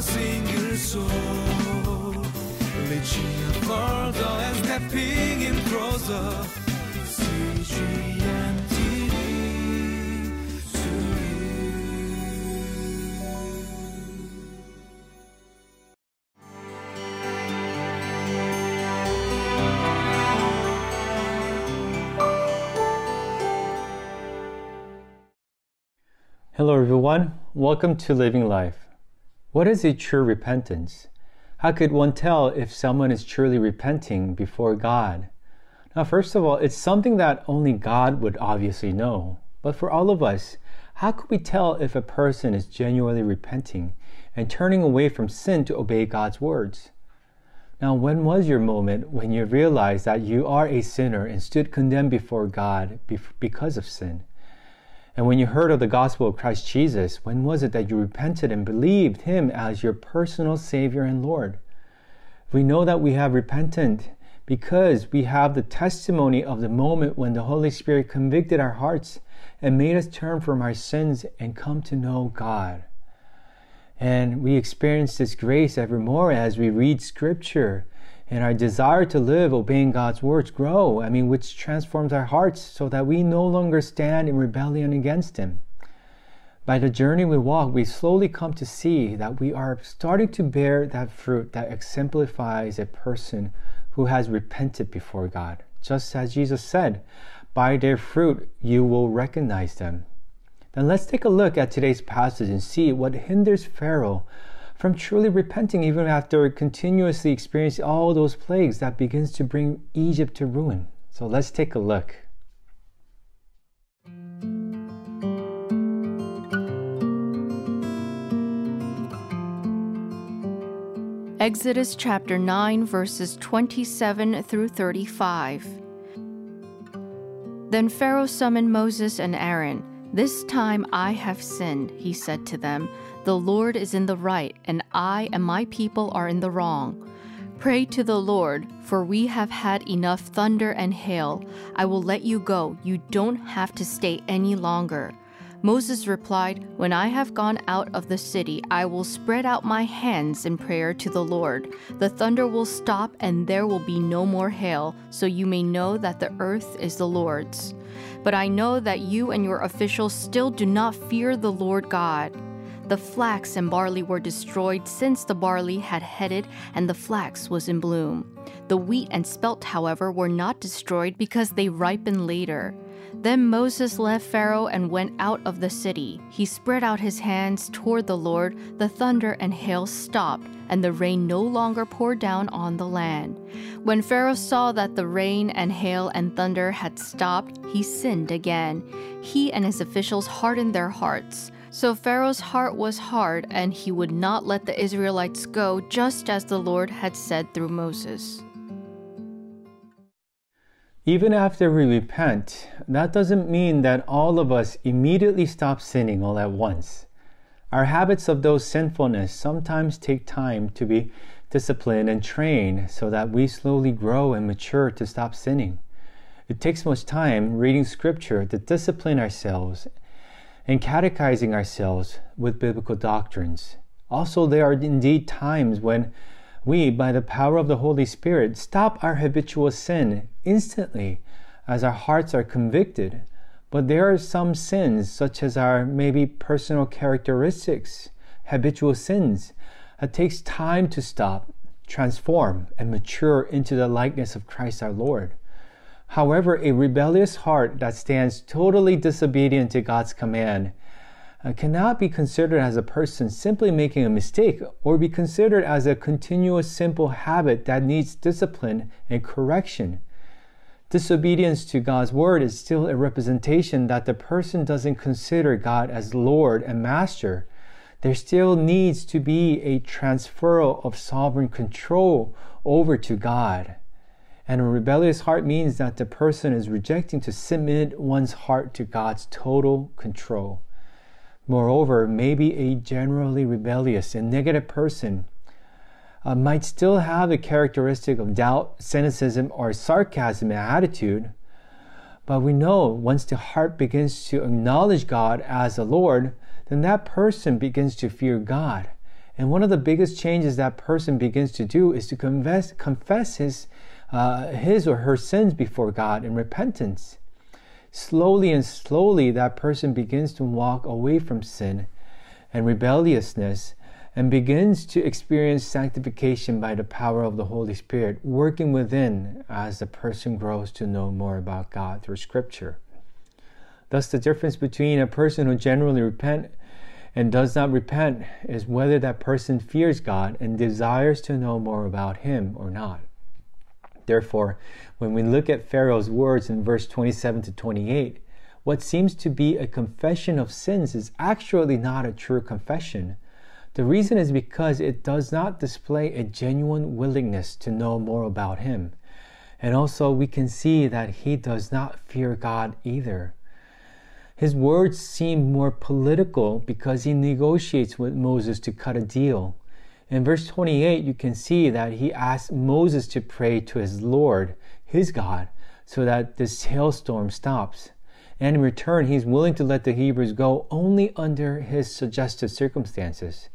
single soul. And stepping in closer. Hello, everyone. Welcome to Living Life. What is a true repentance? How could one tell if someone is truly repenting before God? Now, first of all, it's something that only God would obviously know. But for all of us, how could we tell if a person is genuinely repenting and turning away from sin to obey God's words? Now, when was your moment when you realized that you are a sinner and stood condemned before God because of sin? And when you heard of the gospel of Christ Jesus, when was it that you repented and believed Him as your personal Savior and Lord? We know that we have repented because we have the testimony of the moment when the Holy Spirit convicted our hearts and made us turn from our sins and come to know God. And we experience this grace evermore as we read Scripture and our desire to live obeying God's words grow, I mean, which transforms our hearts so that we no longer stand in rebellion against Him. By the journey we walk, we slowly come to see that we are starting to bear that fruit that exemplifies a person who has repented before God. Just as Jesus said, by their fruit you will recognize them. Then let's take a look at today's passage and see what hinders Pharaoh from truly repenting even after continuously experiencing all those plagues that begins to bring Egypt to ruin. So let's take a look. Exodus chapter 9, verses 27 through 35. Then Pharaoh summoned Moses and Aaron. This time I have sinned, he said to them. The Lord is in the right, and I and my people are in the wrong. Pray to the Lord, for we have had enough thunder and hail. I will let you go. You don't have to stay any longer. Moses replied, When I have gone out of the city, I will spread out my hands in prayer to the Lord. The thunder will stop, and there will be no more hail, so you may know that the earth is the Lord's. But I know that you and your officials still do not fear the Lord God. The flax and barley were destroyed since the barley had headed and the flax was in bloom. The wheat and spelt, however, were not destroyed because they ripen later. Then Moses left Pharaoh and went out of the city. He spread out his hands toward the Lord. The thunder and hail stopped, and the rain no longer poured down on the land. When Pharaoh saw that the rain and hail and thunder had stopped, he sinned again. He and his officials hardened their hearts. So Pharaoh's heart was hard, and he would not let the Israelites go, just as the Lord had said through Moses. Even after we repent, that doesn't mean that all of us immediately stop sinning all at once. Our habits of those sinfulness sometimes take time to be disciplined and trained so that we slowly grow and mature to stop sinning. It takes much time reading scripture to discipline ourselves and catechizing ourselves with biblical doctrines. Also, there are indeed times when we, by the power of the Holy Spirit, stop our habitual sin instantly as our hearts are convicted. But there are some sins, such as our maybe personal characteristics, habitual sins, that takes time to stop, transform, and mature into the likeness of Christ our Lord. However, a rebellious heart that stands totally disobedient to God's command uh, cannot be considered as a person simply making a mistake or be considered as a continuous simple habit that needs discipline and correction. Disobedience to God's word is still a representation that the person doesn't consider God as Lord and Master. There still needs to be a transferal of sovereign control over to God. And a rebellious heart means that the person is rejecting to submit one's heart to God's total control. Moreover, maybe a generally rebellious and negative person uh, might still have a characteristic of doubt, cynicism, or sarcasm attitude. But we know once the heart begins to acknowledge God as the Lord, then that person begins to fear God And one of the biggest changes that person begins to do is to confess, confess his, uh, his or her sins before God in repentance. Slowly and slowly, that person begins to walk away from sin and rebelliousness and begins to experience sanctification by the power of the Holy Spirit working within as the person grows to know more about God through Scripture. Thus, the difference between a person who generally repent and does not repent is whether that person fears God and desires to know more about Him or not. Therefore, when we look at Pharaoh's words in verse 27 to 28, what seems to be a confession of sins is actually not a true confession. The reason is because it does not display a genuine willingness to know more about Him. And also, we can see that he does not fear God either. His words seem more political because he negotiates with Moses to cut a deal. In verse 28, you can see that he asks Moses to pray to his Lord, his God, so that this hailstorm stops. And in return, he's willing to let the Hebrews go only under his suggested circumstances.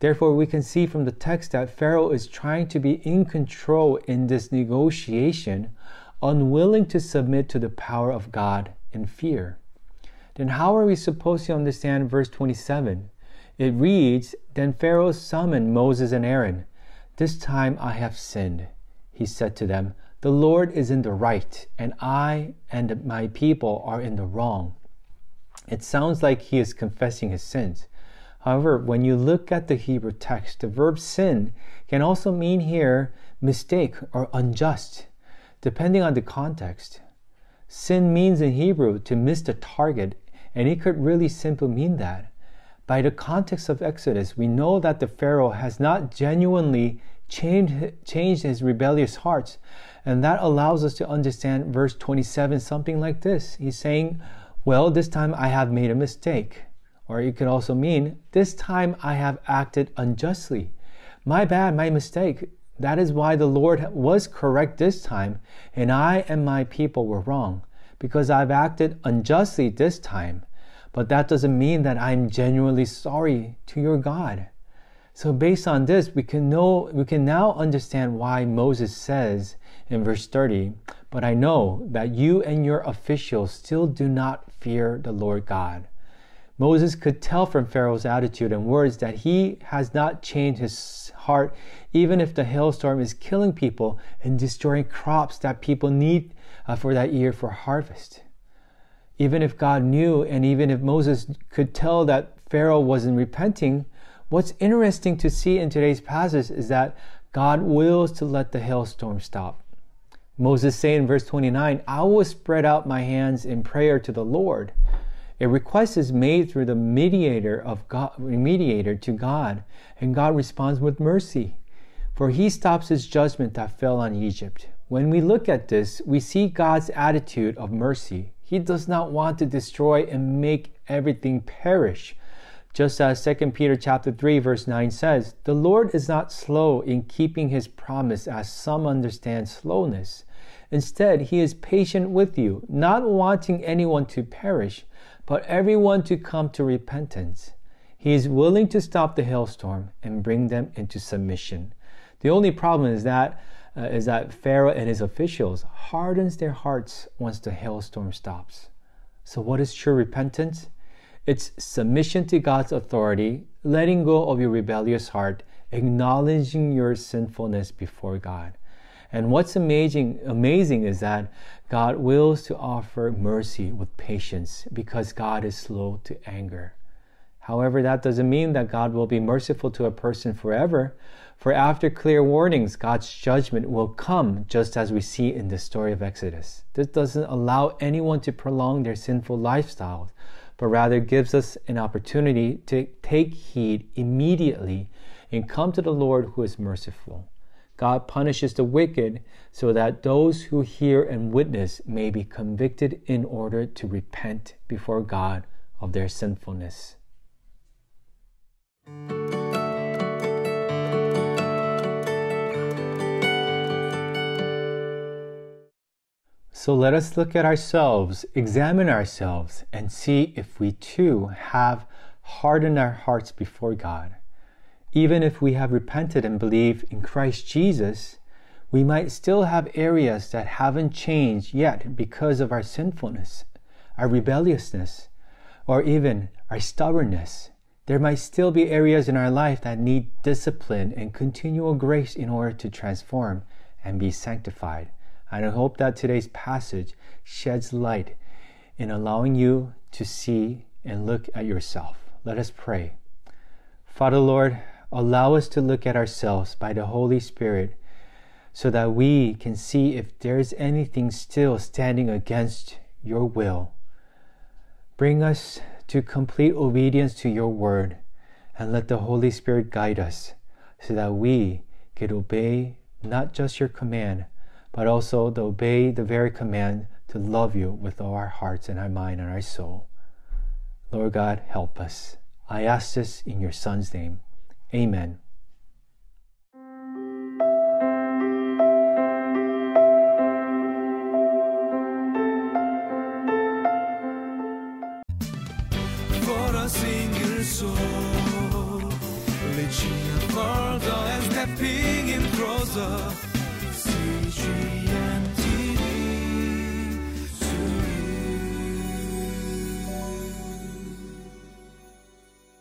Therefore, we can see from the text that Pharaoh is trying to be in control in this negotiation, unwilling to submit to the power of God in fear then how are we supposed to understand verse 27? It reads, Then Pharaoh summoned Moses and Aaron. This time I have sinned. He said to them, The Lord is in the right, and I and my people are in the wrong. It sounds like he is confessing his sins. However, when you look at the Hebrew text, the verb sin can also mean here mistake or unjust, depending on the context. Sin means in Hebrew to miss the target and it could really simply mean that. By the context of Exodus, we know that the Pharaoh has not genuinely changed, changed his rebellious hearts. And that allows us to understand verse 27 something like this. He's saying, Well, this time I have made a mistake. Or it could also mean, This time I have acted unjustly. My bad, my mistake. That is why the Lord was correct this time, and I and my people were wrong because I've acted unjustly this time, but that doesn't mean that I'm genuinely sorry to your God. So based on this, we can know we can now understand why Moses says in verse 30, "But I know that you and your officials still do not fear the Lord God." Moses could tell from Pharaoh's attitude and words that he has not changed his heart even if the hailstorm is killing people and destroying crops that people need uh, for that year for harvest. Even if God knew, and even if Moses could tell that Pharaoh wasn't repenting, what's interesting to see in today's passage is that God wills to let the hailstorm stop. Moses say in verse 29, I will spread out my hands in prayer to the Lord. A request is made through the mediator of God, mediator to God, and God responds with mercy. For he stops his judgment that fell on Egypt. When we look at this, we see God's attitude of mercy. He does not want to destroy and make everything perish. Just as 2 Peter chapter 3 verse 9 says, "The Lord is not slow in keeping his promise as some understand slowness. Instead, he is patient with you, not wanting anyone to perish, but everyone to come to repentance. He is willing to stop the hailstorm and bring them into submission." The only problem is that uh, is that Pharaoh and his officials hardens their hearts once the hailstorm stops. So what is true repentance? It's submission to God's authority, letting go of your rebellious heart, acknowledging your sinfulness before God. And what's amazing amazing is that God wills to offer mercy with patience because God is slow to anger. However, that doesn't mean that God will be merciful to a person forever, for after clear warnings, God's judgment will come, just as we see in the story of Exodus. This doesn't allow anyone to prolong their sinful lifestyles, but rather gives us an opportunity to take heed immediately and come to the Lord who is merciful. God punishes the wicked so that those who hear and witness may be convicted in order to repent before God of their sinfulness. So let us look at ourselves, examine ourselves, and see if we too have hardened our hearts before God. Even if we have repented and believe in Christ Jesus, we might still have areas that haven't changed yet because of our sinfulness, our rebelliousness, or even our stubbornness. There might still be areas in our life that need discipline and continual grace in order to transform and be sanctified. And I hope that today's passage sheds light in allowing you to see and look at yourself. Let us pray. Father Lord, allow us to look at ourselves by the Holy Spirit so that we can see if there's anything still standing against your will. Bring us to complete obedience to your word and let the Holy Spirit guide us so that we could obey not just your command, but also to obey the very command to love you with all our hearts and our mind and our soul. Lord God, help us. I ask this in your Son's name. Amen. And